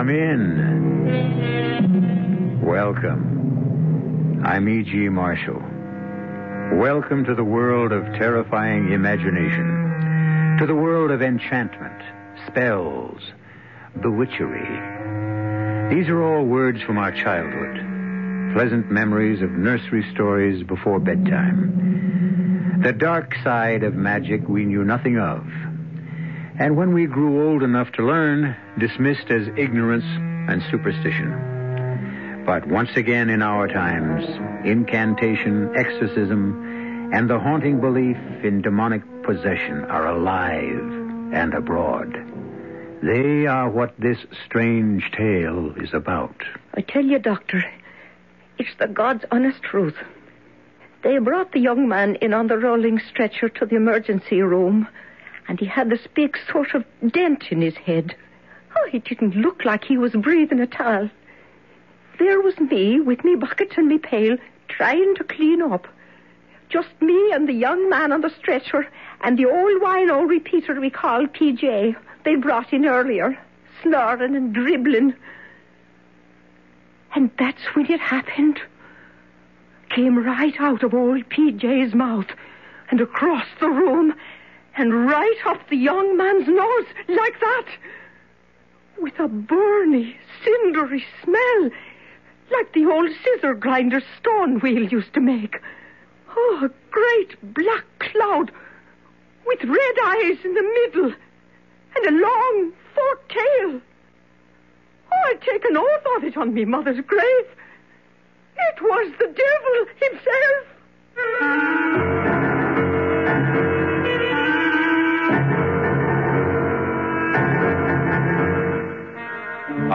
Come in. Welcome. I'm E.G. Marshall. Welcome to the world of terrifying imagination, to the world of enchantment, spells, bewitchery. These are all words from our childhood, pleasant memories of nursery stories before bedtime. The dark side of magic we knew nothing of, and when we grew old enough to learn, dismissed as ignorance and superstition. But once again in our times, incantation, exorcism, and the haunting belief in demonic possession are alive and abroad. They are what this strange tale is about. I tell you, Doctor, it's the God's honest truth. They brought the young man in on the rolling stretcher to the emergency room, and he had this big sort of dent in his head. Oh, he didn't look like he was breathing at all. There was me with me bucket and me pail trying to clean up. Just me and the young man on the stretcher and the old wine old repeater we called PJ they brought in earlier, snoring and dribbling. And that's when it happened. Came right out of old PJ's mouth and across the room and right off the young man's nose like that. With a burny, cindery smell like the old scissor grinder stone wheel used to make. Oh, a great black cloud with red eyes in the middle and a long forked tail. Oh, I'd take an oath of it on me mother's grave. It was the devil himself.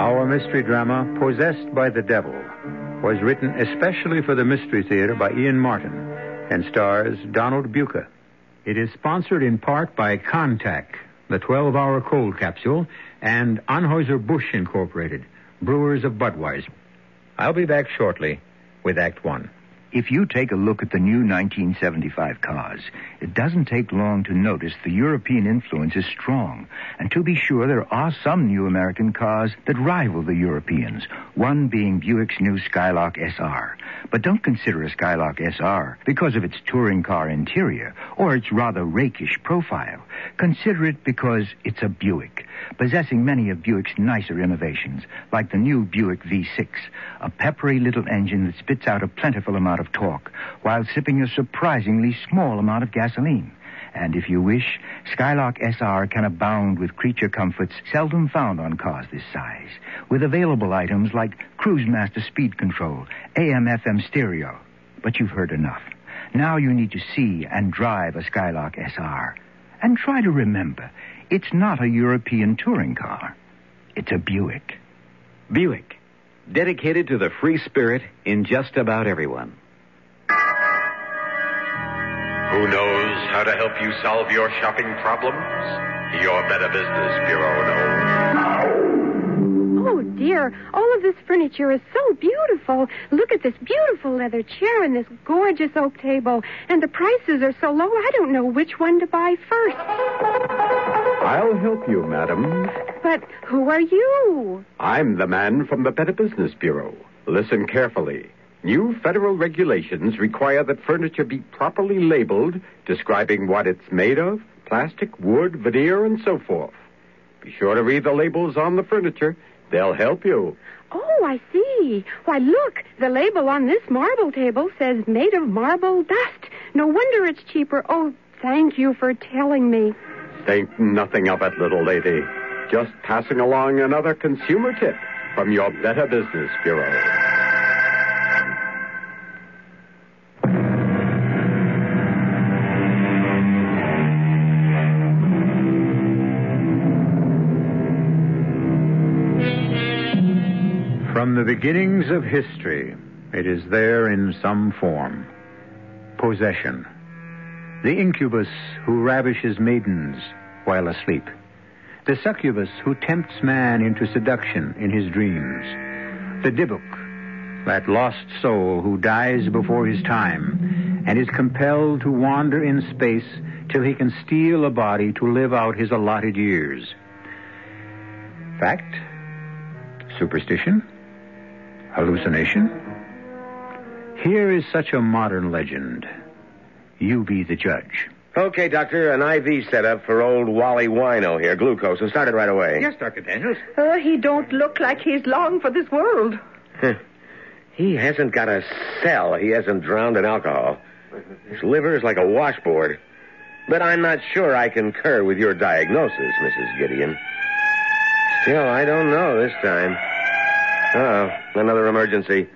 Our mystery drama, Possessed by the Devil, was written especially for the Mystery Theater by Ian Martin and stars Donald Buka. It is sponsored in part by Contac, the 12 hour cold capsule, and Anheuser-Busch Incorporated, brewers of Budweiser. I'll be back shortly with Act One. If you take a look at the new 1975 cars, it doesn't take long to notice the European influence is strong. And to be sure, there are some new American cars that rival the Europeans, one being Buick's new Skylark SR. But don't consider a Skylark SR because of its touring car interior or its rather rakish profile. Consider it because it's a Buick, possessing many of Buick's nicer innovations, like the new Buick V6, a peppery little engine that spits out a plentiful amount of torque while sipping a surprisingly small amount of gasoline. And if you wish, Skylark SR can abound with creature comforts seldom found on cars this size, with available items like Cruise Master speed control, AM FM stereo. But you've heard enough. Now you need to see and drive a Skylark SR. And try to remember, it's not a European touring car. It's a Buick. Buick, dedicated to the free spirit in just about everyone. Who knows how to help you solve your shopping problems? Your Better Business Bureau knows. Oh, dear. All of this furniture is so beautiful. Look at this beautiful leather chair and this gorgeous oak table. And the prices are so low, I don't know which one to buy first. I'll help you, madam. But who are you? I'm the man from the Better Business Bureau. Listen carefully. New federal regulations require that furniture be properly labeled, describing what it's made of plastic, wood, veneer, and so forth. Be sure to read the labels on the furniture. They'll help you. Oh, I see. Why, look, the label on this marble table says made of marble dust. No wonder it's cheaper. Oh, thank you for telling me. Think nothing of it, little lady. Just passing along another consumer tip from your Better Business Bureau. From the beginnings of history, it is there in some form. Possession. The incubus who ravishes maidens while asleep. The succubus who tempts man into seduction in his dreams. The dybbuk, that lost soul who dies before his time and is compelled to wander in space till he can steal a body to live out his allotted years. Fact? Superstition? Hallucination? Here is such a modern legend. You be the judge. Okay, Doctor, an IV set up for old Wally Wino here, glucose, and started right away. Yes, Dr. Daniels. Oh, he don't look like he's long for this world. he hasn't got a cell he hasn't drowned in alcohol. His liver is like a washboard. But I'm not sure I concur with your diagnosis, Mrs. Gideon. Still, I don't know this time. Oh, another emergency.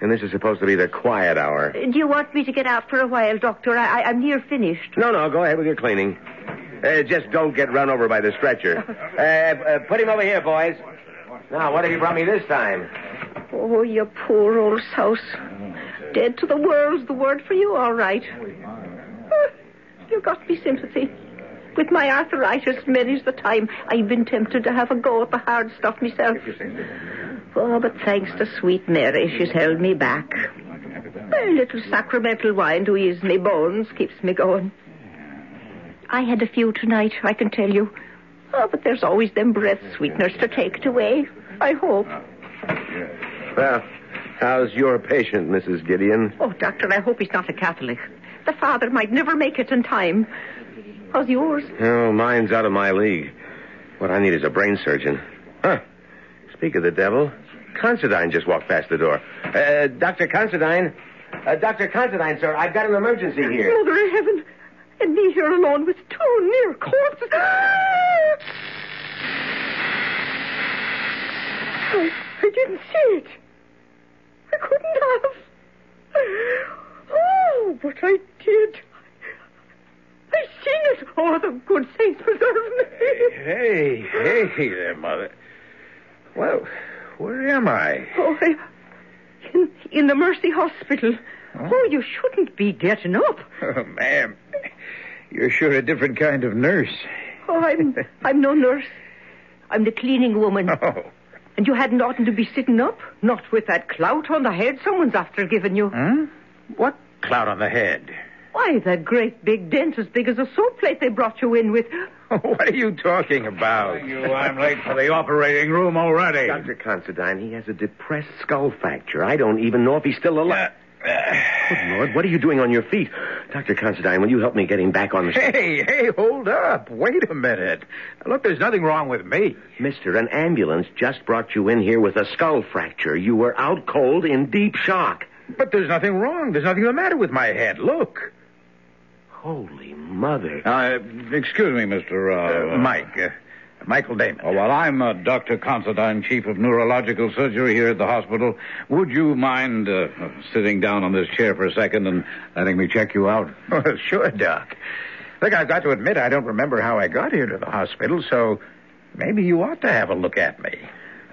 And this is supposed to be the quiet hour. Do you want me to get out for a while, Doctor? I, am near finished. No, no, go ahead with your cleaning. Uh, just don't get run over by the stretcher. Uh, uh, put him over here, boys. Now, what have you brought me this time? Oh, you poor old souse. Dead to the world's the word for you, all right. You've got me sympathy. With my arthritis, many's the time I've been tempted to have a go at the hard stuff myself. Oh, but thanks to sweet Mary, she's held me back. A little sacramental wine to ease me bones keeps me going. I had a few tonight, I can tell you. Oh, but there's always them breath sweeteners to take it away. I hope. Well, how's your patient, Mrs. Gideon? Oh, doctor, I hope he's not a Catholic. The father might never make it in time. How's yours? Oh, mine's out of my league. What I need is a brain surgeon. Huh. Speak of the devil, Considine just walked past the door. Uh, Dr. Considine. Uh, Dr. Considine, sir, I've got an emergency here. Mother of heaven. And me here alone with two near corpses. I, I didn't see it. I couldn't have. Oh, but I. I Oh, the good saints preserve me. Hey, hey, hey there, Mother. Well, where am I? Oh, in, in the Mercy Hospital. Oh? oh, you shouldn't be getting up. Oh, ma'am, you're sure a different kind of nurse. Oh, I'm I'm no nurse. I'm the cleaning woman. Oh. And you hadn't oughtn't to be sitting up, not with that clout on the head someone's after giving you. Huh? What clout on the head? Why, that great big dent as big as a soap plate they brought you in with. what are you talking about? You, I'm late for the operating room already. Dr. Considine, he has a depressed skull fracture. I don't even know if he's still alive. Uh, Good Lord, what are you doing on your feet? Dr. Considine, will you help me get him back on the street? Hey, hey, hold up. Wait a minute. Look, there's nothing wrong with me. Mister, an ambulance just brought you in here with a skull fracture. You were out cold in deep shock. But there's nothing wrong. There's nothing the matter with my head. Look. Holy mother. Uh, excuse me, Mr. Uh, uh, Mike. Uh, Michael Damon. Oh, well, I'm uh, Dr. Considine, Chief of Neurological Surgery here at the hospital. Would you mind uh, sitting down on this chair for a second and letting me check you out? Well, sure, Doc. Look, I've got to admit I don't remember how I got here to the hospital, so maybe you ought to have a look at me.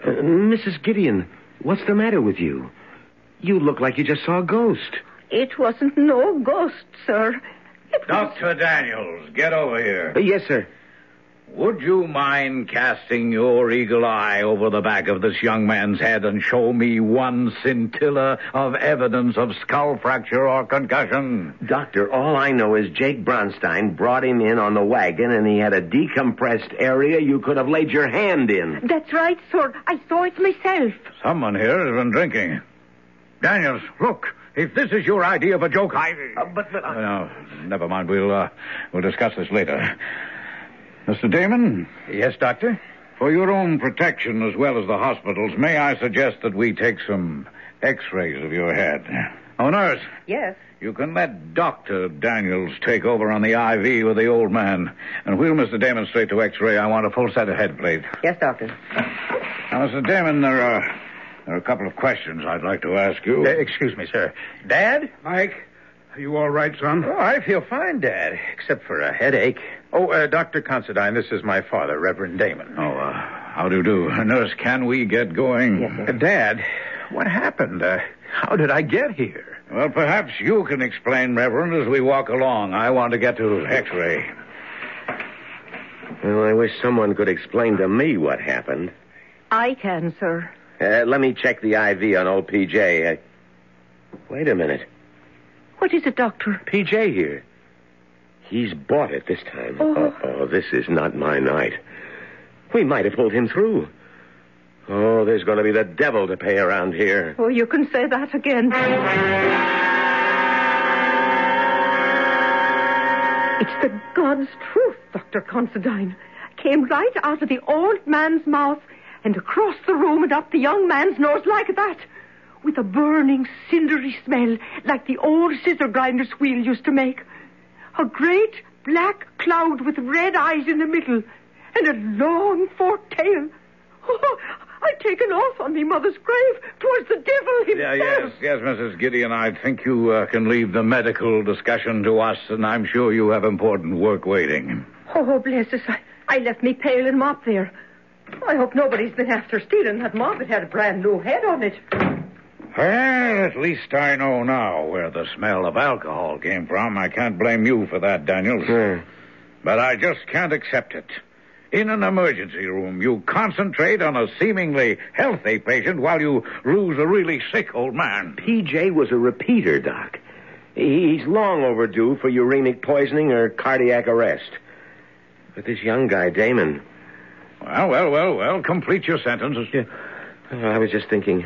Uh, Mrs. Gideon, what's the matter with you? You look like you just saw a ghost. It wasn't no ghost, sir. Dr. Daniels, get over here. Uh, yes, sir. Would you mind casting your eagle eye over the back of this young man's head and show me one scintilla of evidence of skull fracture or concussion? Doctor, all I know is Jake Bronstein brought him in on the wagon and he had a decompressed area you could have laid your hand in. That's right, sir. I saw it myself. Someone here has been drinking. Daniels, look. If this is your idea of a joke, I. Uh, but, but uh... no, never mind. We'll uh, we'll discuss this later. Mr. Damon? Yes, Doctor? For your own protection as well as the hospital's, may I suggest that we take some x-rays of your head? Oh, nurse. Yes? You can let Dr. Daniels take over on the IV with the old man. And wheel Mr. Damon straight to x-ray. I want a full set of head plates. Yes, Doctor. Now, Mr. Damon, there are, there are a couple of questions I'd like to ask you. Uh, excuse me, sir. Dad? Mike, are you all right, son? Oh, I feel fine, Dad, except for a headache. Oh, uh, Dr. Considine, this is my father, Reverend Damon. Oh, uh, how do you do? Nurse, can we get going? Yes, Uh, Dad, what happened? Uh, how did I get here? Well, perhaps you can explain, Reverend, as we walk along. I want to get to x-ray. Well, I wish someone could explain to me what happened. I can, sir. Uh, let me check the IV on old PJ. Uh, wait a minute. What is it, Doctor? PJ here. He's bought it this time. Oh. oh, this is not my night. We might have pulled him through. Oh, there's going to be the devil to pay around here. Oh, you can say that again. It's the God's truth, Dr. Considine. Came right out of the old man's mouth and across the room and up the young man's nose like that. With a burning, cindery smell like the old scissor grinder's wheel used to make. A great black cloud with red eyes in the middle and a long forked tail. Oh, I'd taken off on me mother's grave. Twas the devil himself. Yeah, yes, yes, Mrs. Gideon. I think you uh, can leave the medical discussion to us, and I'm sure you have important work waiting. Oh, bless us. I, I left me pail and mop there. I hope nobody's been after stealing that mop. It had a brand new head on it. Well, at least I know now where the smell of alcohol came from. I can't blame you for that, Daniels. Hmm. But I just can't accept it. In an emergency room, you concentrate on a seemingly healthy patient while you lose a really sick old man. PJ was a repeater, Doc. He's long overdue for uremic poisoning or cardiac arrest. But this young guy, Damon. Well, well, well, well. Complete your sentence. Oh, I was just thinking.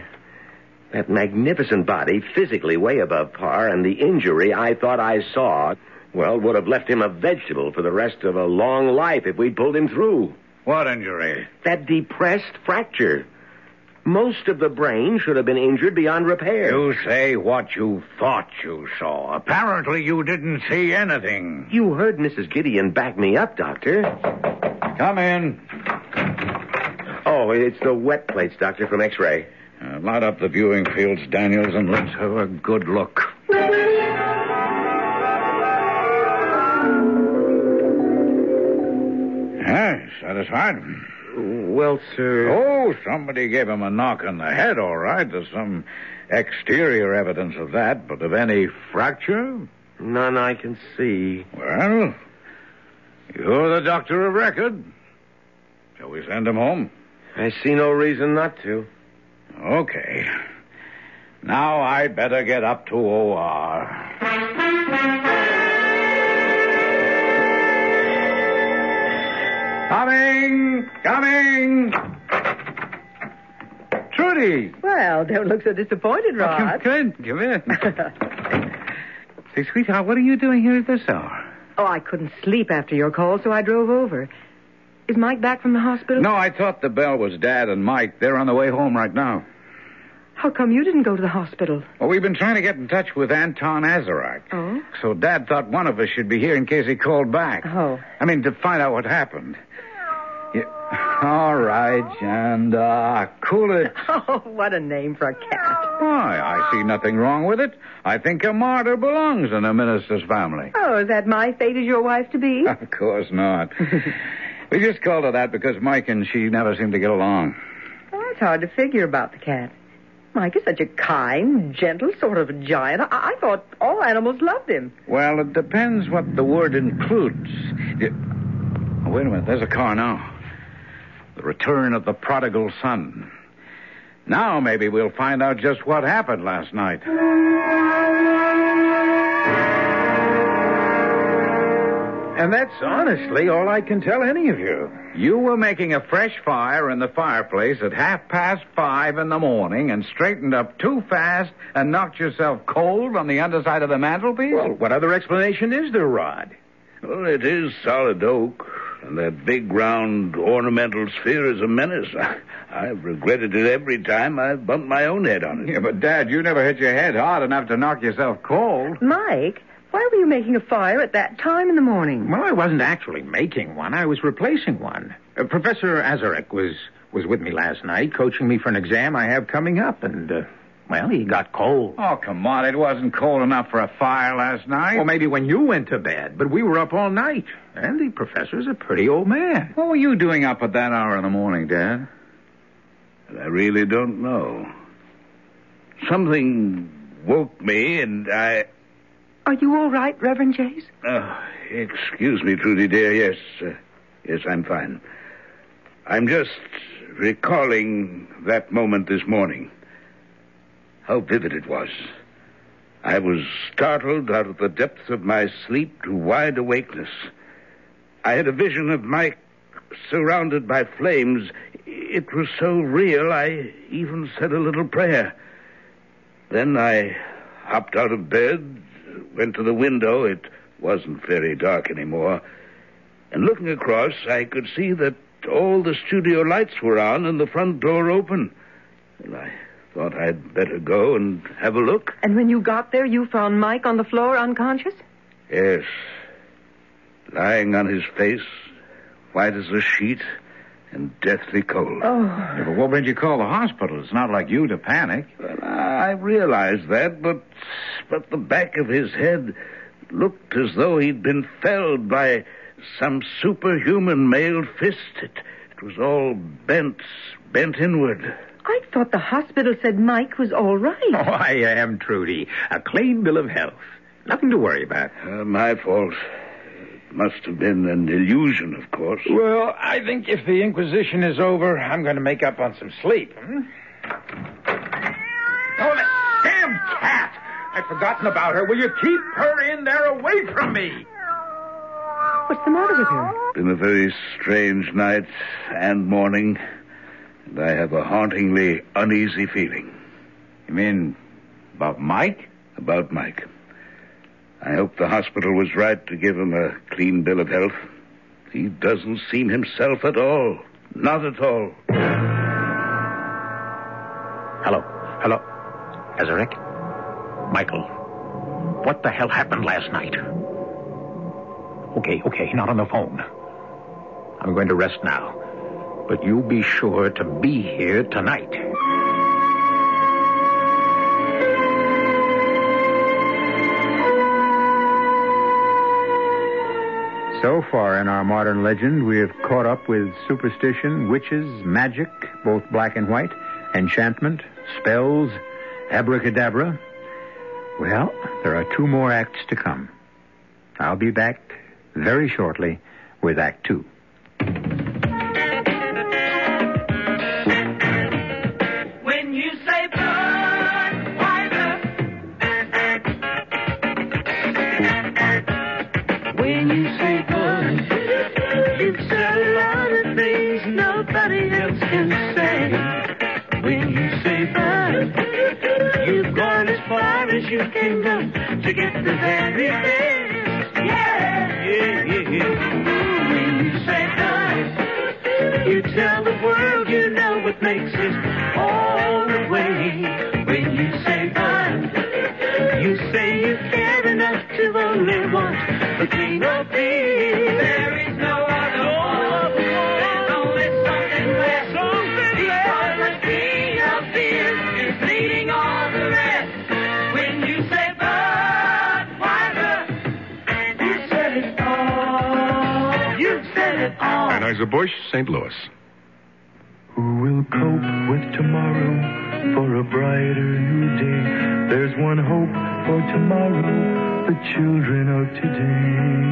That magnificent body, physically way above par, and the injury I thought I saw, well, would have left him a vegetable for the rest of a long life if we'd pulled him through. What injury? That depressed fracture. Most of the brain should have been injured beyond repair. You say what you thought you saw. Apparently, you didn't see anything. You heard Mrs. Gideon back me up, Doctor. Come in. Oh, it's the wet plates, Doctor, from X-ray. Uh, light up the viewing fields, Daniels, and let's have a good look. Yes, satisfied? Well, sir. Oh, somebody gave him a knock on the head, all right. There's some exterior evidence of that, but of any fracture? None I can see. Well, you're the doctor of record. Shall we send him home? I see no reason not to. Okay. Now I'd better get up to OR. Coming! Coming! Trudy! Well, don't look so disappointed, Rod. Good. Come in. Say, sweetheart, what are you doing here at this hour? Oh, I couldn't sleep after your call, so I drove over. Is Mike back from the hospital? No, I thought the bell was Dad and Mike. They're on the way home right now. How come you didn't go to the hospital? Well, we've been trying to get in touch with Anton Azarak. Oh? So Dad thought one of us should be here in case he called back. Oh. I mean, to find out what happened. All right, and uh, cool it. Oh, what a name for a cat. Why, I see nothing wrong with it. I think a martyr belongs in a minister's family. Oh, is that my fate as your wife to be? Of course not. we just called her that because Mike and she never seemed to get along. Oh, it's hard to figure about the cat. Mike is such a kind, gentle sort of a giant. I, I thought all animals loved him. Well, it depends what the word includes. It... Wait a minute. There's a car now. The return of the prodigal son. Now maybe we'll find out just what happened last night. And that's honestly all I can tell any of you. You were making a fresh fire in the fireplace at half past five in the morning and straightened up too fast and knocked yourself cold on the underside of the mantelpiece? Well, what other explanation is there, Rod? Well, it is solid oak, and that big round ornamental sphere is a menace. I've regretted it every time I've bumped my own head on it. Yeah, but Dad, you never hit your head hard enough to knock yourself cold. Mike, why were you making a fire at that time in the morning? Well, I wasn't actually making one. I was replacing one. Uh, Professor Azarek was was with me last night, coaching me for an exam I have coming up, and uh, well, he got cold. Oh, come on. It wasn't cold enough for a fire last night. Well, maybe when you went to bed, but we were up all night, and the professor's a pretty old man. What were you doing up at that hour in the morning, Dad? I really don't know. Something woke me, and I. Are you all right, Reverend Jays? Oh, excuse me, Trudy dear. Yes, uh, yes, I'm fine. I'm just recalling that moment this morning. How vivid it was. I was startled out of the depths of my sleep to wide awakeness. I had a vision of Mike surrounded by flames. It was so real, I even said a little prayer. Then I hopped out of bed, went to the window. It wasn't very dark anymore. And looking across, I could see that all the studio lights were on and the front door open. And I thought I'd better go and have a look. And when you got there, you found Mike on the floor unconscious? Yes. Lying on his face, white as a sheet, and deathly cold. Oh. Yeah, but what made you call the hospital? It's not like you to panic. Well, I realized that, but but the back of his head looked as though he'd been felled by some superhuman mailed fist. It, it was all bent, bent inward. I thought the hospital said Mike was all right. Oh, I am, Trudy. A clean bill of health. Nothing to worry about. Uh, my fault. It must have been an illusion, of course. Well, I think if the Inquisition is over, I'm going to make up on some sleep. Hmm? Oh, that damn cat! I'd forgotten about her. Will you keep her in there away from me? What's the matter with her? Been a very strange night and morning, and I have a hauntingly uneasy feeling. You mean about Mike? About Mike. I hope the hospital was right to give him a clean bill of health. He doesn't seem himself at all. Not at all. Hello. Hello. Azarek? Michael. What the hell happened last night? Okay, okay, not on the phone. I'm going to rest now. But you be sure to be here tonight. So far in our modern legend, we have caught up with superstition, witches, magic, both black and white, enchantment, spells, abracadabra. Well, there are two more acts to come. I'll be back very shortly with Act Two. To get the very best. Yeah, yeah, yeah, yeah. When you say Bud, you tell the world you know what makes it all the way. Anheuser-Busch, St. Louis. Who will cope with tomorrow for a brighter new day? There's one hope for tomorrow, the children of today.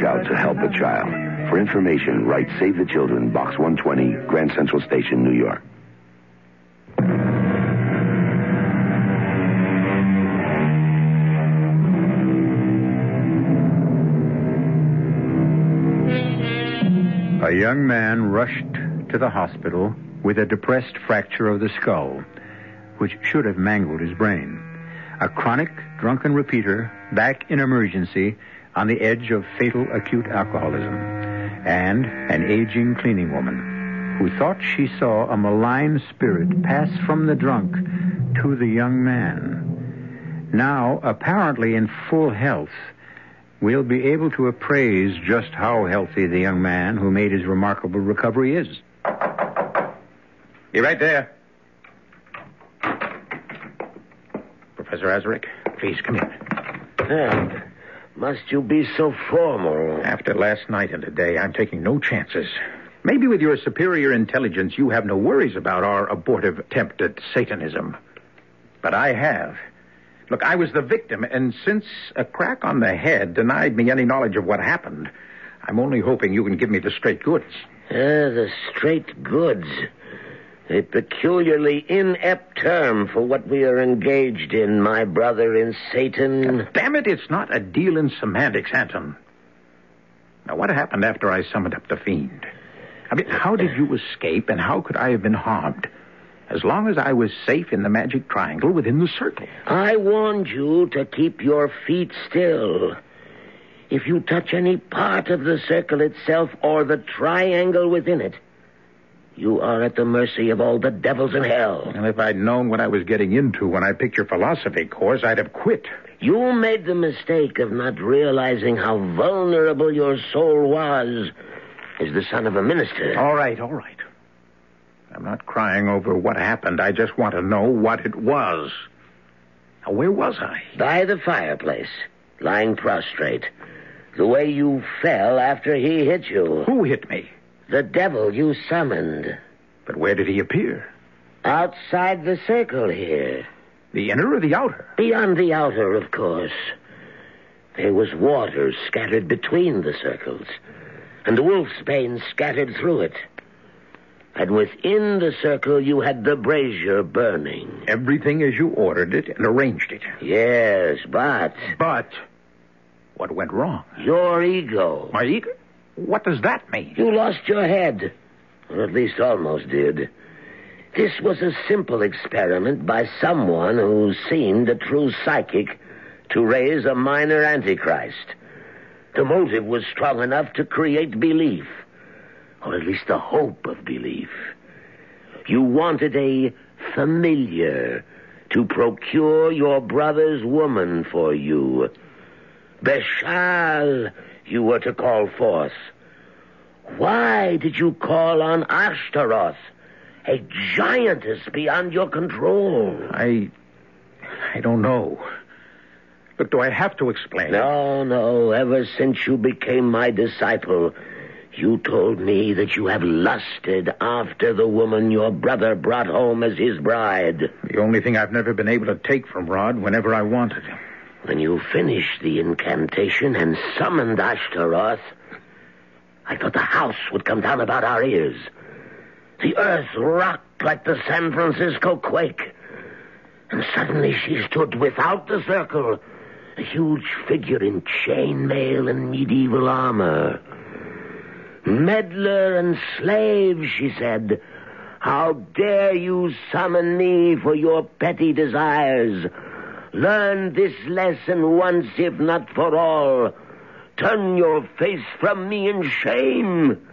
Reach out to help a child. For information, write Save the Children, Box 120, Grand Central Station, New York. A young man rushed to the hospital with a depressed fracture of the skull, which should have mangled his brain. A chronic drunken repeater back in emergency on the edge of fatal acute alcoholism. And an aging cleaning woman who thought she saw a malign spirit pass from the drunk to the young man. Now, apparently in full health, we'll be able to appraise just how healthy the young man who made his remarkable recovery is. You right there. Professor Azarick, please come in. Well, must you be so formal? After last night and today, I'm taking no chances. Maybe with your superior intelligence, you have no worries about our abortive attempt at Satanism. But I have. Look, I was the victim, and since a crack on the head denied me any knowledge of what happened, I'm only hoping you can give me the straight goods. Ah, the straight goods. A peculiarly inept term for what we are engaged in, my brother in Satan. Damn it, it's not a deal in semantics, Anton. Now, what happened after I summoned up the fiend? I mean, how did you escape, and how could I have been harmed? As long as I was safe in the magic triangle within the circle. I warned you to keep your feet still. If you touch any part of the circle itself or the triangle within it, you are at the mercy of all the devils in hell. And if I'd known what I was getting into when I picked your philosophy course, I'd have quit. You made the mistake of not realizing how vulnerable your soul was as the son of a minister. All right, all right. I'm not crying over what happened. I just want to know what it was. Now, where was I? By the fireplace, lying prostrate. The way you fell after he hit you. Who hit me? The devil you summoned. But where did he appear? Outside the circle here. The inner or the outer? Beyond the outer, of course. There was water scattered between the circles, and wolfsbane scattered through it. And within the circle, you had the brazier burning. Everything as you ordered it and arranged it. Yes, but. But. What went wrong? Your ego. My ego? What does that mean? You lost your head. Or at least almost did. This was a simple experiment by someone who seemed a true psychic to raise a minor antichrist. The motive was strong enough to create belief, or at least the hope of belief. You wanted a familiar to procure your brother's woman for you. Beshal, you were to call forth. Why did you call on Ashtaroth, a giantess beyond your control? I. I don't know. Look, do I have to explain? No, no. Ever since you became my disciple, you told me that you have lusted after the woman your brother brought home as his bride. The only thing I've never been able to take from Rod whenever I wanted. When you finished the incantation and summoned Ashtaroth, I thought the house would come down about our ears. The earth rocked like the San Francisco quake. And suddenly she stood without the circle, a huge figure in chainmail and medieval armor. Meddler and slave, she said. How dare you summon me for your petty desires? Learn this lesson once, if not for all. Turn your face from me in shame.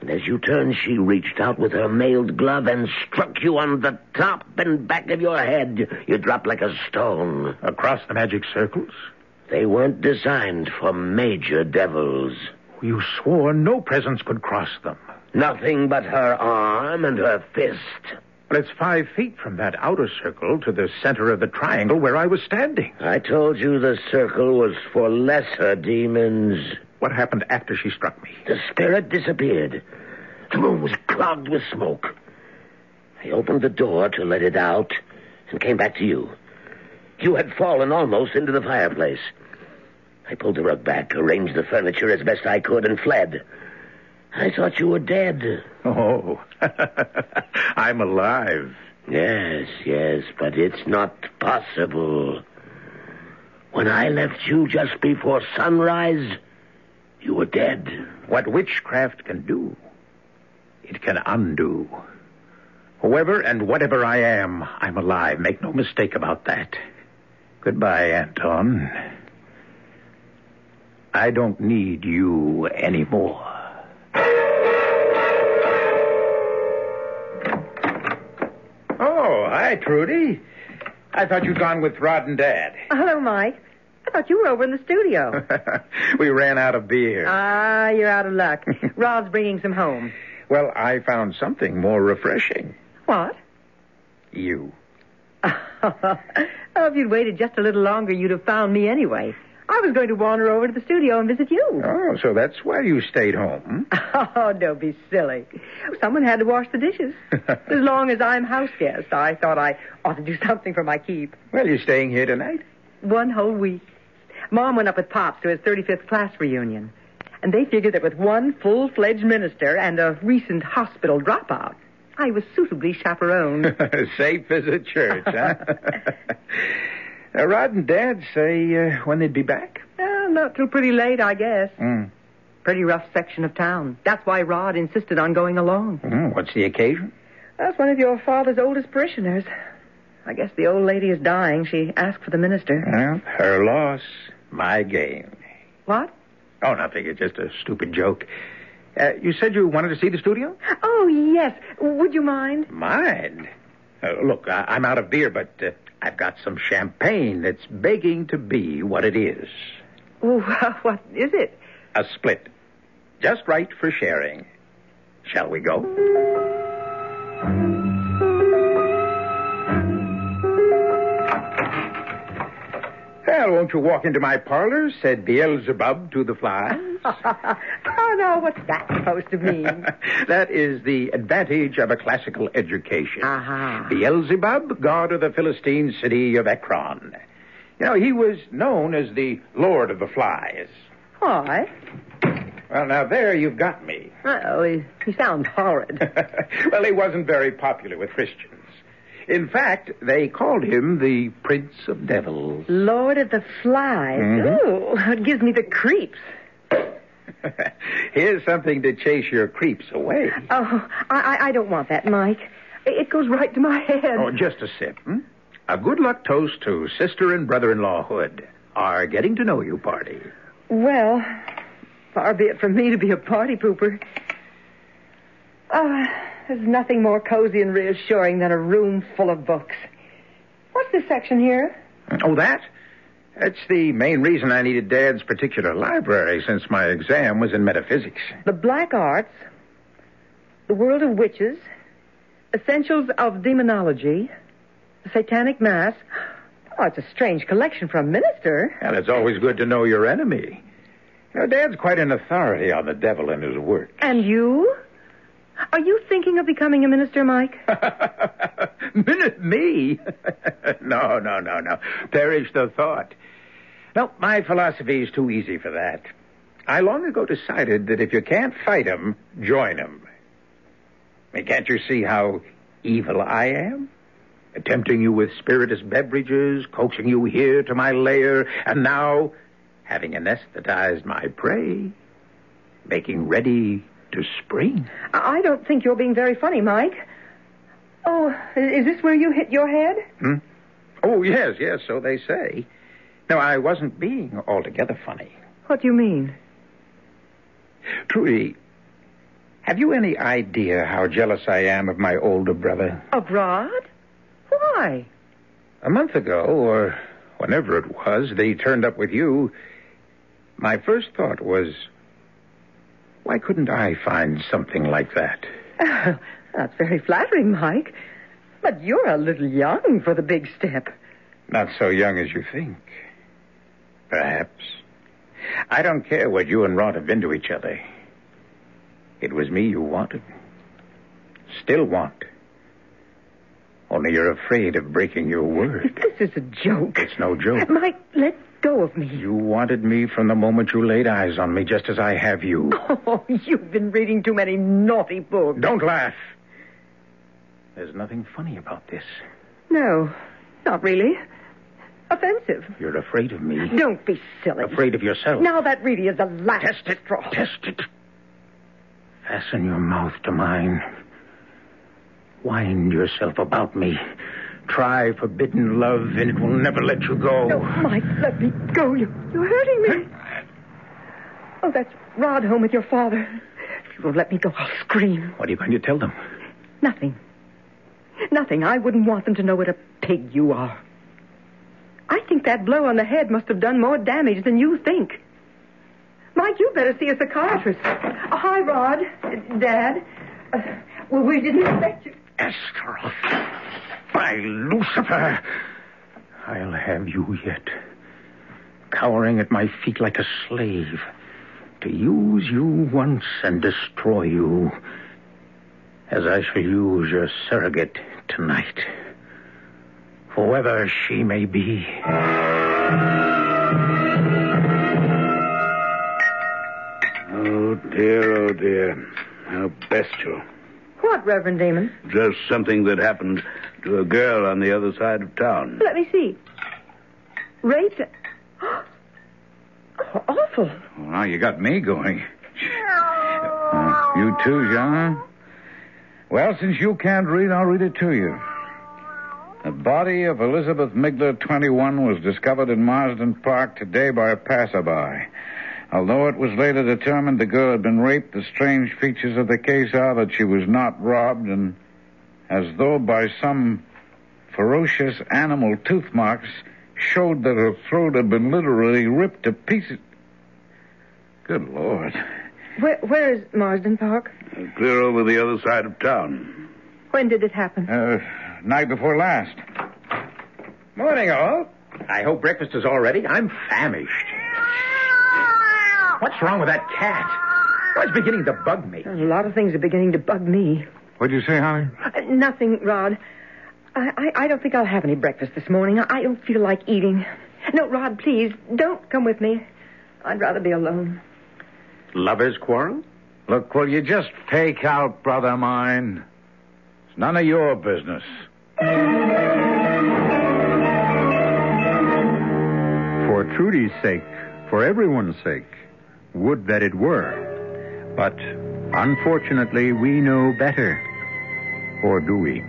And as you turned, she reached out with her mailed glove and struck you on the top and back of your head. You dropped like a stone. Across the magic circles? They weren't designed for major devils. You swore no presence could cross them. Nothing but her arm and her fist. But it's five feet from that outer circle to the center of the triangle where I was standing. I told you the circle was for lesser demons. What happened after she struck me? The spirit disappeared. The room was clogged with smoke. I opened the door to let it out and came back to you. You had fallen almost into the fireplace. I pulled the rug back, arranged the furniture as best I could, and fled. I thought you were dead. Oh, I'm alive. Yes, yes, but it's not possible. When I left you just before sunrise, you were dead. What witchcraft can do, it can undo. Whoever and whatever I am, I'm alive. Make no mistake about that. Goodbye, Anton. I don't need you anymore. Hi, Trudy. I thought you'd gone with Rod and Dad. Hello, Mike. I thought you were over in the studio. we ran out of beer. ah, you're out of luck. Rod's bringing some home. Well, I found something more refreshing. What? You. oh, if you'd waited just a little longer, you'd have found me anyway. I was going to wander over to the studio and visit you. Oh, so that's why you stayed home. Hmm? Oh, don't be silly. Someone had to wash the dishes. as long as I'm house guest, I thought I ought to do something for my keep. Well, you're staying here tonight? One whole week. Mom went up with Pops to his 35th class reunion. And they figured that with one full-fledged minister and a recent hospital dropout, I was suitably chaperoned. Safe as a church, huh? Uh, Rod and Dad say uh, when they'd be back? Uh, not till pretty late, I guess. Mm. Pretty rough section of town. That's why Rod insisted on going along. Mm, what's the occasion? That's one of your father's oldest parishioners. I guess the old lady is dying. She asked for the minister. Well, her loss, my gain. What? Oh, nothing. It's just a stupid joke. Uh, you said you wanted to see the studio? Oh, yes. Would you mind? Mind? Uh, look, I- I'm out of beer, but uh, I've got some champagne that's begging to be what it is. What is it? A split. Just right for sharing. Shall we go? Well, won't you walk into my parlor? said Beelzebub to the flies. oh, no, what's that supposed to mean? that is the advantage of a classical education. Aha. Beelzebub, god of the Philistine city of Ekron. You know, he was known as the Lord of the Flies. Why? Well, now there you've got me. Oh, he, he sounds horrid. well, he wasn't very popular with Christians. In fact, they called him the Prince of Devils. Lord of the Flies. Mhm. Ooh, it gives me the creeps. Here's something to chase your creeps away. Oh, I, I, I don't want that, Mike. It goes right to my head. Oh, just a sip. Hmm? A good luck toast to sister and brother-in-law Hood. Our getting to know you party. Well, far be it from me to be a party pooper. Oh, there's nothing more cozy and reassuring than a room full of books. What's this section here? Oh, that? That's the main reason I needed Dad's particular library since my exam was in metaphysics. The Black Arts, The World of Witches, Essentials of Demonology, The Satanic Mass. Oh, it's a strange collection for a minister. And it's always good to know your enemy. You know, Dad's quite an authority on the devil and his work. And you? Are you thinking of becoming a minister, Mike? Minute me? no, no, no, no. Perish the thought. No, my philosophy is too easy for that. I long ago decided that if you can't fight 'em, join 'em. Can't you see how evil I am? Tempting you with spirituous beverages, coaxing you here to my lair, and now, having anesthetized my prey, Making ready to spring. I don't think you're being very funny, Mike. Oh, is this where you hit your head? Hmm? Oh, yes, yes, so they say. No, I wasn't being altogether funny. What do you mean? Trudy, have you any idea how jealous I am of my older brother? Of Rod? Why? A month ago, or whenever it was, they turned up with you. My first thought was, why couldn't I find something like that? Oh, That's very flattering, Mike. But you're a little young for the big step. Not so young as you think. Perhaps. I don't care what you and Rod have been to each other. It was me you wanted. Still want. Only you're afraid of breaking your word. This is a joke. It's no joke. Mike, let go of me. You wanted me from the moment you laid eyes on me, just as I have you. Oh, you've been reading too many naughty books. Don't laugh. There's nothing funny about this. No, not really. Offensive. You're afraid of me. Don't be silly. Afraid of yourself. Now that really is the last Test it. straw. Test it. Fasten your mouth to mine. Wind yourself about me. Try forbidden love, and it will never let you go. No, Mike, let me go. You, you're hurting me. Oh, that's Rod home with your father. If you won't let me go, I'll scream. What are you going to tell them? Nothing. Nothing. I wouldn't want them to know what a pig you are. I think that blow on the head must have done more damage than you think. Mike, you better see a psychiatrist. Oh, hi, Rod. Uh, Dad. Uh, well, we didn't expect you. Astaroth. By Lucifer. I'll have you yet. Cowering at my feet like a slave. To use you once and destroy you. As I shall use your surrogate tonight. Whoever she may be. Oh, dear, oh, dear. How bestial. What, Reverend Damon? Just something that happened to a girl on the other side of town. Let me see. Raped. Oh, awful. Well, now you got me going. Uh, you too, Jean? Well, since you can't read, I'll read it to you. The body of Elizabeth Migler, 21, was discovered in Marsden Park today by a passerby. Although it was later determined the girl had been raped, the strange features of the case are that she was not robbed and as though by some ferocious animal tooth marks showed that her throat had been literally ripped to pieces. Good Lord. Where, where is Marsden Park? Clear over the other side of town. When did it happen? Uh, night before last. Morning, all. I hope breakfast is all ready. I'm famished. What's wrong with that cat? Why, it's beginning to bug me. A lot of things are beginning to bug me. What'd you say, honey? Uh, nothing, Rod. I, I, I don't think I'll have any breakfast this morning. I, I don't feel like eating. No, Rod, please, don't come with me. I'd rather be alone. Lovers quarrel? Look, will you just take out, brother mine? It's none of your business. For Trudy's sake, for everyone's sake, would that it were. But unfortunately, we know better. Or do we?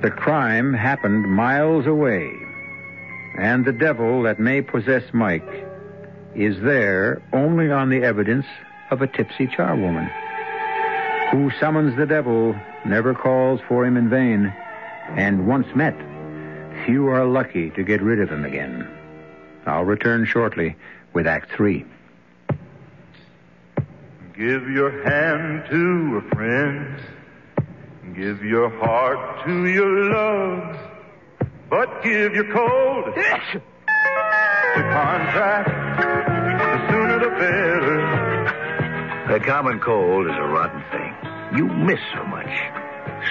The crime happened miles away, and the devil that may possess Mike is there only on the evidence of a tipsy charwoman. Who summons the devil never calls for him in vain, and once met, few are lucky to get rid of him again. I'll return shortly with Act Three. Give your hand to a friend. Give your heart to your love. But give your cold to Contac. The sooner the better. The common cold is a rotten thing. You miss so much.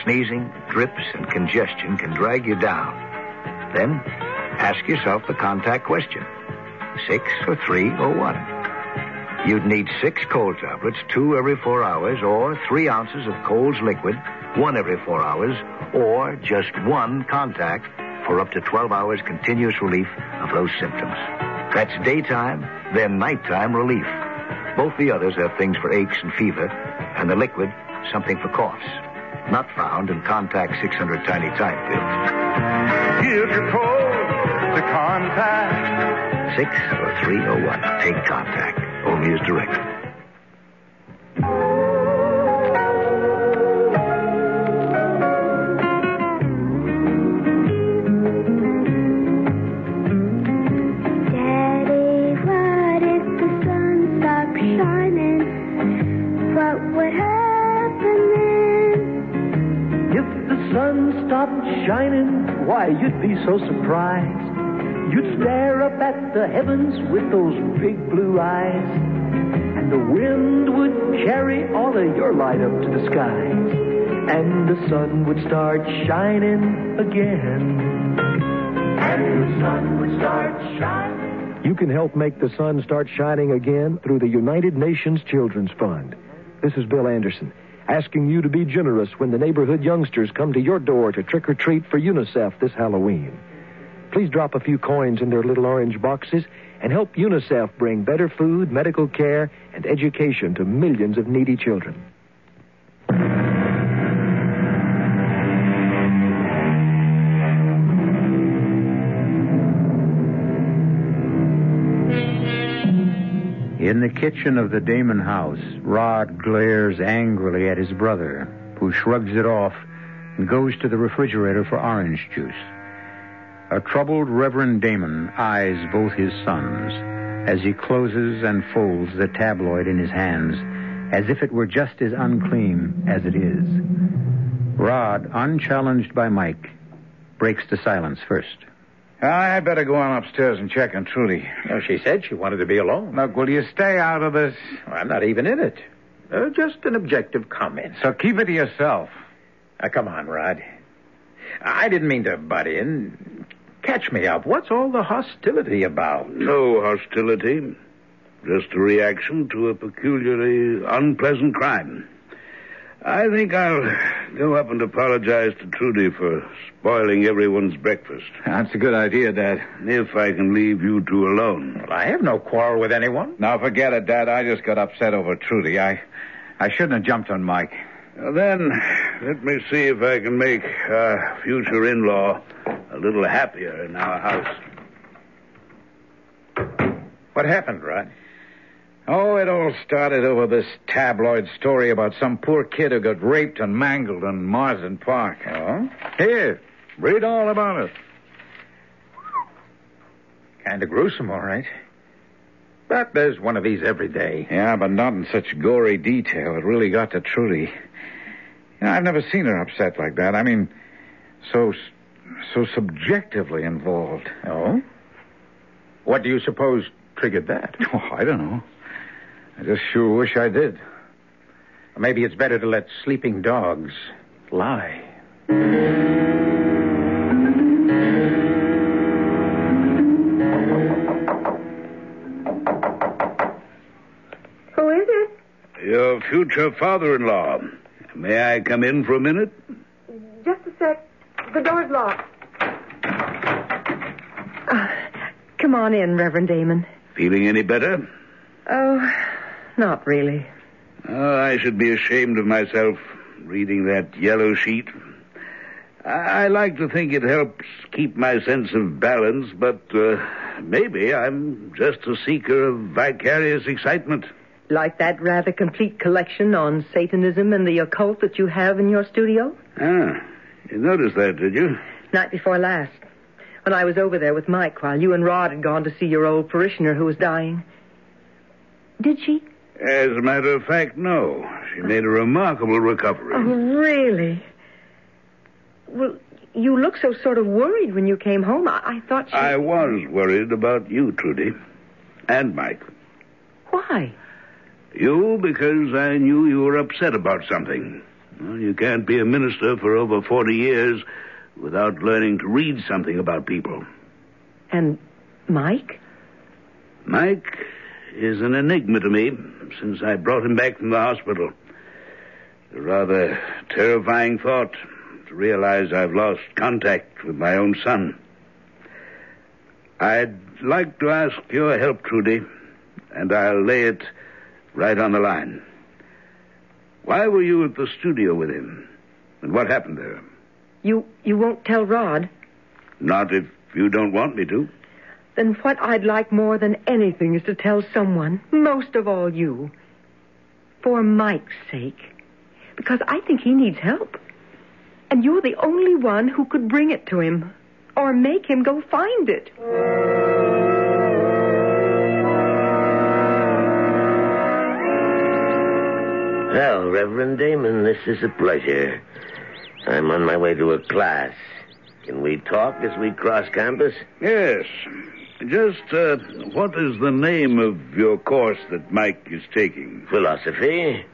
Sneezing, drips, and congestion can drag you down. Then ask yourself the Contac question six or three or one. You'd need six cold tablets, two every four hours, or three ounces of Cold's liquid, one every four hours, or just one Contac for up to 12 hours continuous relief of those symptoms. That's daytime, then nighttime relief. Both the others have things for aches and fever, and the liquid, something for coughs. Not found in Contac 600 Tiny Time pills. Give your code to Contac. 60301. Take Contac. Only as directed. Daddy, what if the sun stopped shining? What would happen then? If the sun stopped shining, why, you'd be so surprised. You'd stare up at the heavens with those big blue eyes. And the wind would carry all of your light up to the skies. And the sun would start shining again. And the sun would start shining. You can help make the sun start shining again through the United Nations Children's Fund. This is Bill Anderson, asking you to be generous when the neighborhood youngsters come to your door to trick or treat for UNICEF this Halloween. Please drop a few coins in their little orange boxes and help UNICEF bring better food, medical care, and education to millions of needy children. In the kitchen of the Damon house, Rod glares angrily at his brother, who shrugs it off and goes to the refrigerator for orange juice. A troubled Reverend Damon eyes both his sons as he closes and folds the tabloid in his hands as if it were just as unclean as it is. Rod, unchallenged by Mike, breaks the silence first. I had better go on upstairs and check on Trudy. Well, she said she wanted to be alone. Look, will you stay out of this? I'm not even in it. Uh, just an objective comment. So keep it to yourself. Now, come on, Rod. I didn't mean to butt in. Catch me up. What's all the hostility about? No hostility. Just a reaction to a peculiarly unpleasant crime. I think I'll go up and apologize to Trudy for spoiling everyone's breakfast. That's a good idea, Dad. If I can leave you two alone. Well, I have no quarrel with anyone. Now, forget it, Dad. I just got upset over Trudy. I, I shouldn't have jumped on Mike. Well, then, let me see if I can make our future in-law a little happier in our house. What happened, Rod? Oh, it all started over this tabloid story about some poor kid who got raped and mangled in Marsden Park. Oh? Here, read all about it. Kind of gruesome, all right. But there's one of these every day. Yeah, but not in such gory detail. It really got to Trudy. You know, I've never seen her upset like that. I mean, so so subjectively involved. Oh? What do you suppose triggered that? Oh, I don't know. I just sure wish I did. Maybe it's better to let sleeping dogs lie. Who is it? Your future father-in-law. May I come in for a minute? Just a sec. The door's locked. Come on in, Reverend Damon. Feeling any better? Oh, not really. Oh, I should be ashamed of myself reading that yellow sheet. I, I like to think it helps keep my sense of balance, but uh, maybe I'm just a seeker of vicarious excitement. Like that rather complete collection on Satanism and the occult that you have in your studio? Ah, you noticed that, did you? Night before last. When I was over there with Mike while you and Rod had gone to see your old parishioner who was dying. Did she? As a matter of fact, no. She made a remarkable recovery. Oh, really? Well, you look so sort of worried when you came home. I, I thought she... I was worried about you, Trudy. And Mike. Why? You, because I knew you were upset about something. Well, you can't be a minister for over 40 years without learning to read something about people. And Mike? Mike is an enigma to me since I brought him back from the hospital. A rather terrifying thought to realize I've lost contact with my own son. I'd like to ask your help, Trudy, and I'll lay it right on the line. Why were you at the studio with him? And what happened there? You you won't tell Rod? Not if you don't want me to. Then what I'd like more than anything is to tell someone, most of all you. For Mike's sake. Because I think he needs help. And you're the only one who could bring it to him. Or make him go find it. Well, Reverend Damon, this is a pleasure. I'm on my way to a class. Can we talk as we cross campus? Yes. Just, uh, what is the name of your course that Mike is taking? Philosophy.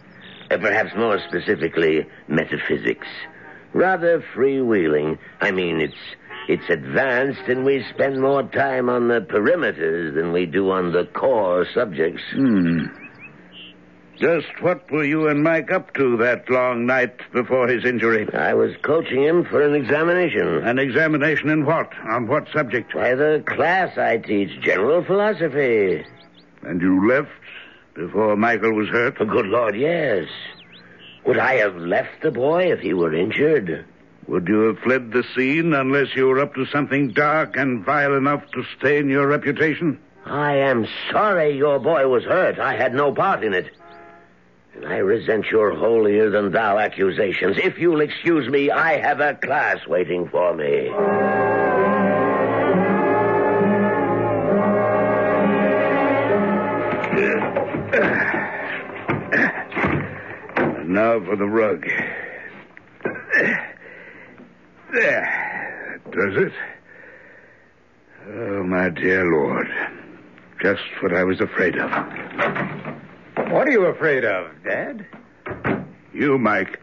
Uh, perhaps more specifically, metaphysics. Rather freewheeling. I mean, it's it's advanced, and we spend more time on the perimeters than we do on the core subjects. Hmm. Just what were you and Mike up to that long night before his injury? I was coaching him for an examination. An examination in what? On what subject? Why, the class I teach, general philosophy. And you left before Michael was hurt? Oh, good Lord, yes. Would I have left the boy if he were injured? Would you have fled the scene unless you were up to something dark and vile enough to stain your reputation? I am sorry your boy was hurt. I had no part in it. And I resent your holier than thou accusations. If you'll excuse me, I have a class waiting for me. Now for the rug. There. Does it? Oh, my dear Lord. Just what I was afraid of. What are you afraid of, Dad? You, Mike.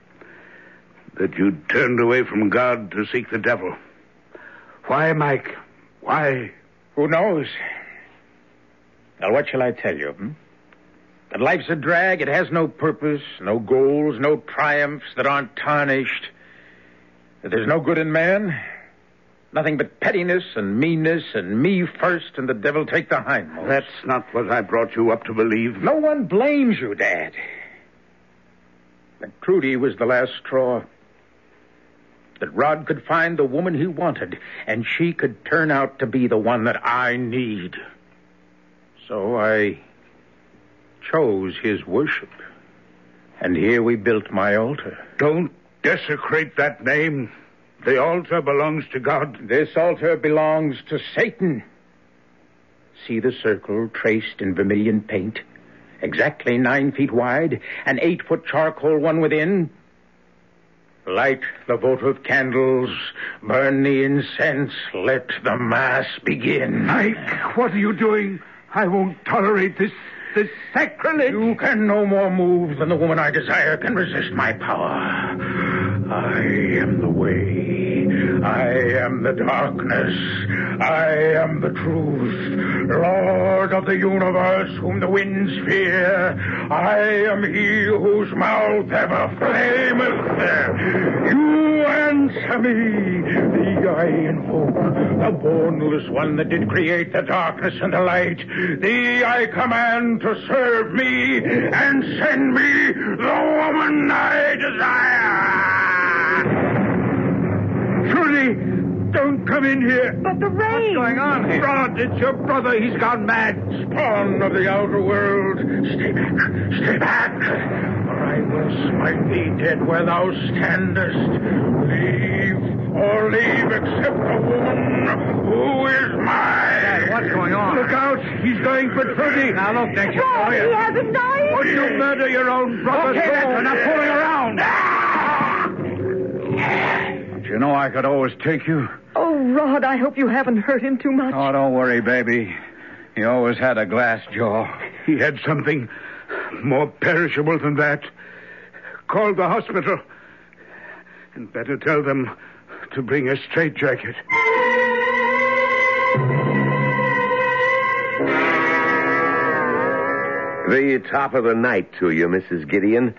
That you turned away from God to seek the devil. Why, Mike? Why? Who knows? Now, what shall I tell you? Hmm? That life's a drag. It has no purpose, no goals, no triumphs that aren't tarnished. That there's no good in man. Nothing but pettiness and meanness and me first and the devil take the hindmost. That's not what I brought you up to believe. No one blames you, Dad. That Trudy was the last straw. That Rod could find the woman he wanted, and she could turn out to be the one that I need. So I chose his worship. And here we built my altar. Don't desecrate that name. The altar belongs to God. This altar belongs to Satan. See the circle traced in vermilion paint? Exactly nine feet wide, an eight foot charcoal one within. Light the votive candles, burn the incense, let the mass begin. Mike, what are you doing? I won't tolerate this this sacrilege. You can no more move than the woman I desire can resist my power. I am the way. I am the darkness. I am the truth. Lord of the universe, whom the winds fear. I am he whose mouth ever flameth. You answer me. Thee I invoke, the bornless one that did create the darkness and the light. Thee I command to serve me and send me the woman I desire. Trudy, don't come in here. But the rain. What's going on here? Rod, it's your brother. He's gone mad. Spawn of the outer world, stay back, stay back, or I will smite thee dead where thou standest. Leave, or leave except the woman who is mine. Dad, what's going on? Look out. He's going for Trudy. Now look, don't you Oh, he hasn't died. Would you murder your own brother? Okay, that's enough fooling around. Ah! Don't you know I could always take you? Oh, Rod, I hope you haven't hurt him too much. Oh, don't worry, baby. He always had a glass jaw. He had something more perishable than that. Call the hospital. And better tell them to bring a straitjacket. The top of the night to you, Mrs. Gideon.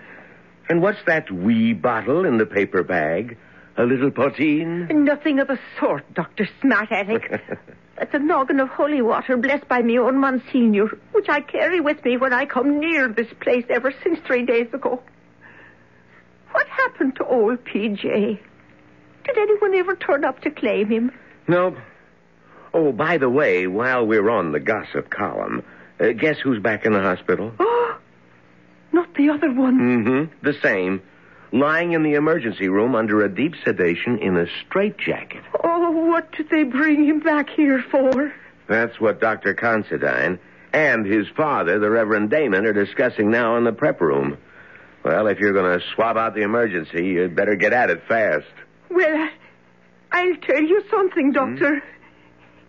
And what's that wee bottle in the paper bag? A little poteen? Nothing of the sort, Dr. Smart Aleck. That's a noggin of holy water blessed by me own Monsignor, which I carry with me when I come near this place ever since three days ago. What happened to old PJ? Did anyone ever turn up to claim him? No. Oh, by the way, while we're on the gossip column, uh, guess who's back in the hospital? Oh, not the other one. Mm-hmm. The same. Lying in the emergency room under a deep sedation in a straitjacket. Oh, what did they bring him back here for? That's what Dr. Considine and his father, the Reverend Damon, are discussing now in the prep room. Well, if you're going to swab out the emergency, you'd better get at it fast. Well, I'll tell you something, hmm? Doctor.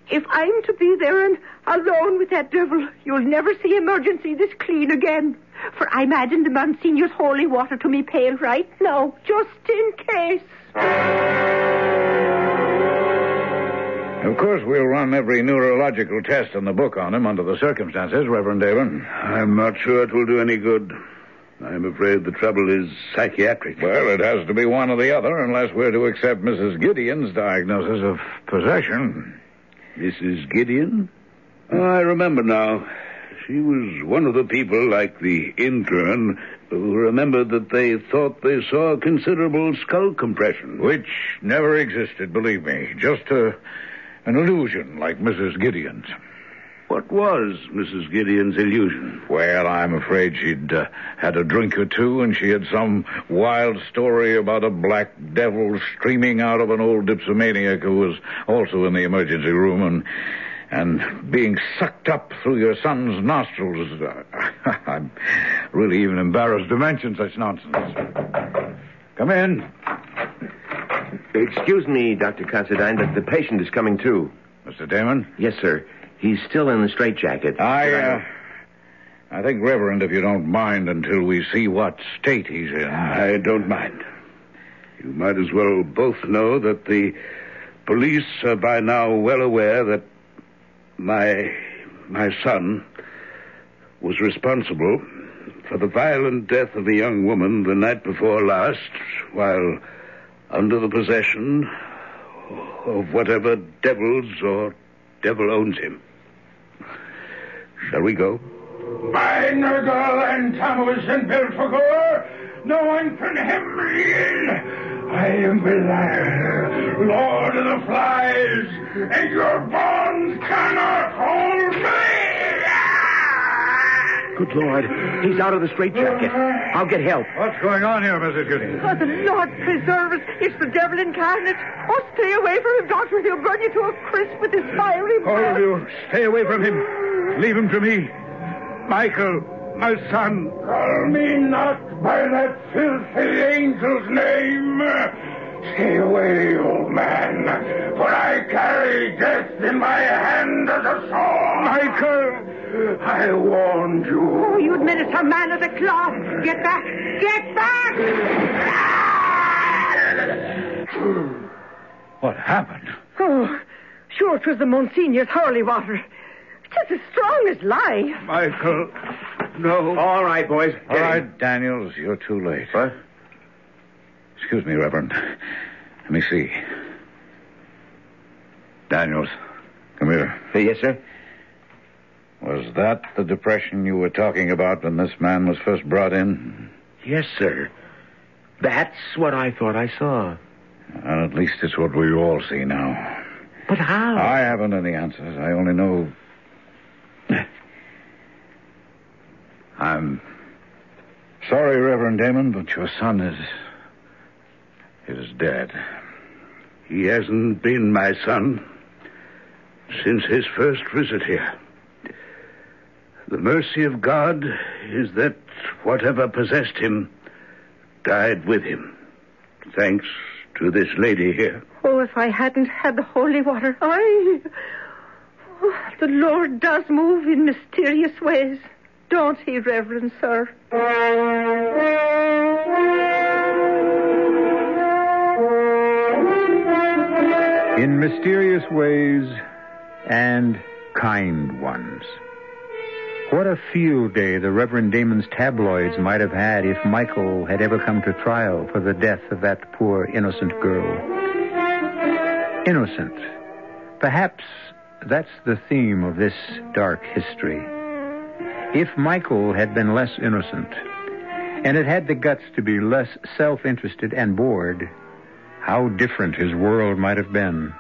If I'm to be there and alone with that devil, you'll never see emergency this clean again. For I'm adding the Monsignor's holy water to me pail right now, just in case. Of course, we'll run every neurological test in the book on him under the circumstances, Reverend Damon. I'm not sure it will do any good. I'm afraid the trouble is psychiatric. Well, it has to be one or the other unless we're to accept Mrs. Gideon's diagnosis of possession. Mrs. Gideon? Oh, I remember now. She was one of the people, like the intern, who remembered that they thought they saw a considerable skull compression. Which never existed, believe me. Just a, an illusion like Mrs. Gideon's. What was Mrs. Gideon's illusion? Well, I'm afraid she'd uh, had a drink or two, and she had some wild story about a black devil streaming out of an old dipsomaniac who was also in the emergency room and and being sucked up through your son's nostrils. Uh, I'm really even embarrassed to mention such nonsense. Come in. Excuse me, Dr. Considine, but the patient is coming too. Mr. Damon? Yes, sir. He's still in the straitjacket. I, uh, I think, Reverend, if you don't mind, until we see what state he's in. I don't mind. You might as well both know that the police are by now well aware that my my son was responsible for the violent death of a young woman the night before last while under the possession of whatever devils or devil owns him. Shall we go? By Nergal and Tammuz and Belphegor, no one can hem me in. I am Belial, Lord of the Flies, and your bonds cannot hold me. Good Lord, he's out of the straitjacket. I'll get help. What's going on here, Mrs. Gooding? Oh, the Lord preserve us. It's the devil incarnate. Oh, stay away from him, Doctor. He'll burn you to a crisp with his fiery breath. All of you, stay away from him. Leave him to me. Michael, my son. Call me not by that filthy angel's name. Stay away, old man, for I carry death in my hand as a sword. Michael, I warned you. Oh, you administer man of the cloth. Get back. Get back. What happened? Oh, sure it was the Monsignor's holy water. It's as strong as life. Michael, no. All right, boys. All Get him. right, Daniels, you're too late. What? Excuse me, Reverend. Let me see. Daniels, come here. Uh, yes, sir. Was that the depression you were talking about when this man was first brought in? Yes, sir. That's what I thought I saw. And at least it's what we all see now. But how? I haven't any answers. I only know. I'm sorry, Reverend Damon, but your son is. is dead. He hasn't been my son since his first visit here. The mercy of God is that whatever possessed him died with him. Thanks to this lady here. Oh, if I hadn't had the holy water, I. Oh, the Lord does move in mysterious ways, don't he, Reverend Sir? In mysterious ways and kind ones. What a field day the Reverend Damon's tabloids might have had if Michael had ever come to trial for the death of that poor innocent girl. Innocent. Perhaps that's the theme of this dark history. If Michael had been less innocent, and had had the guts to be less self interested and bored, how different his world might have been.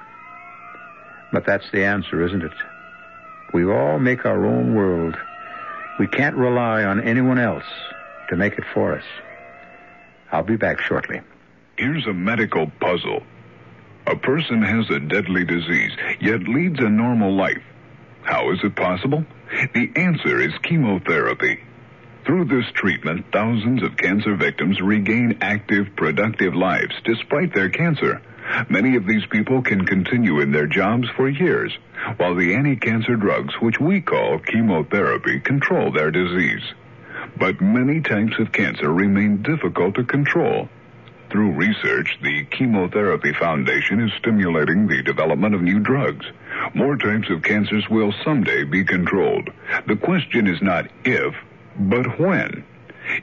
But that's the answer, isn't it? We all make our own world. We can't rely on anyone else to make it for us. I'll be back shortly. Here's a medical puzzle. A person has a deadly disease, yet leads a normal life. How is it possible? The answer is chemotherapy. Through this treatment, thousands of cancer victims regain active, productive lives despite their cancer. Many of these people can continue in their jobs for years, while the anti-cancer drugs, which we call chemotherapy, control their disease. But many types of cancer remain difficult to control. Through research, the Chemotherapy Foundation is stimulating the development of new drugs. More types of cancers will someday be controlled. The question is not if, but when.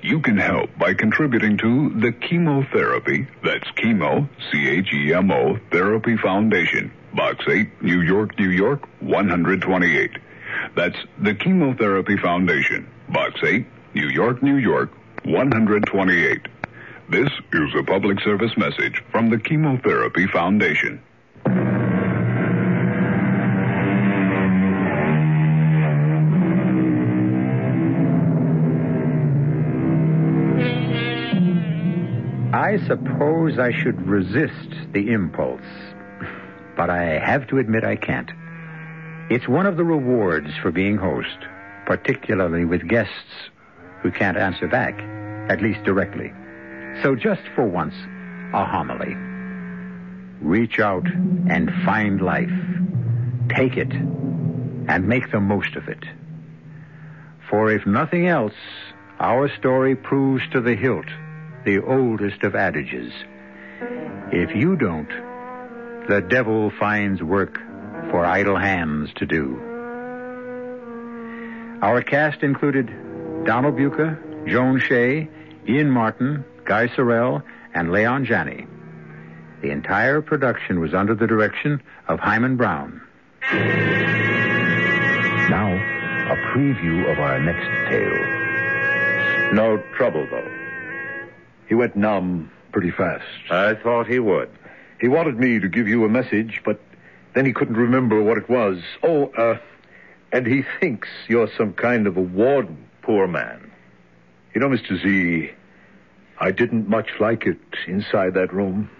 You can help by contributing to the chemotherapy, that's chemo, C-H-E-M-O, Therapy Foundation, Box 8, New York, New York, 128. That's the Chemotherapy Foundation, Box 8, New York, New York, 128. This is a public service message from the Chemotherapy Foundation. I suppose I should resist the impulse, but I have to admit I can't. It's one of the rewards for being host, particularly with guests who can't answer back, at least directly. So just for once, a homily. Reach out and find life. Take it and make the most of it. For if nothing else, our story proves to the hilt the oldest of adages. If you don't, the devil finds work for idle hands to do. Our cast included Donald Buka, Joan Shea, Ian Martin, Guy Sorel, and Leon Janney. The entire production was under the direction of Himan Brown. Now, a preview of our next tale. No trouble, though. He went numb pretty fast. I thought he would. He wanted me to give you a message, but then he couldn't remember what it was. Oh, uh, and he thinks you're some kind of a warden. Poor man. You know, Mr. Z, I didn't much like it inside that room.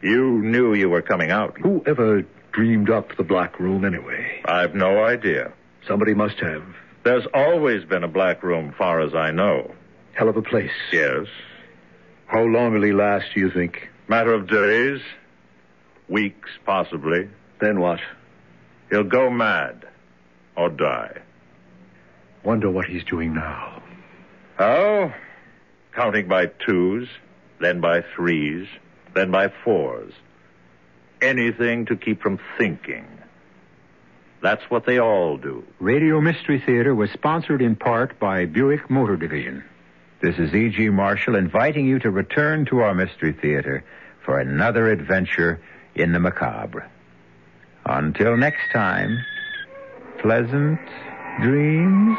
You knew you were coming out. Who ever dreamed up the black room anyway? I've no idea. Somebody must have. There's always been a black room, far as I know. Hell of a place. Yes. How long will he last, do you think? Matter of days. Weeks, possibly. Then what? He'll go mad. Or die. Wonder what he's doing now. Oh, counting by twos, then by threes, then by fours. Anything to keep from thinking. That's what they all do. Radio Mystery Theater was sponsored in part by Buick Motor Division. This is E.G. Marshall inviting you to return to our Mystery Theater for another adventure in the macabre. Until next time, pleasant dreams.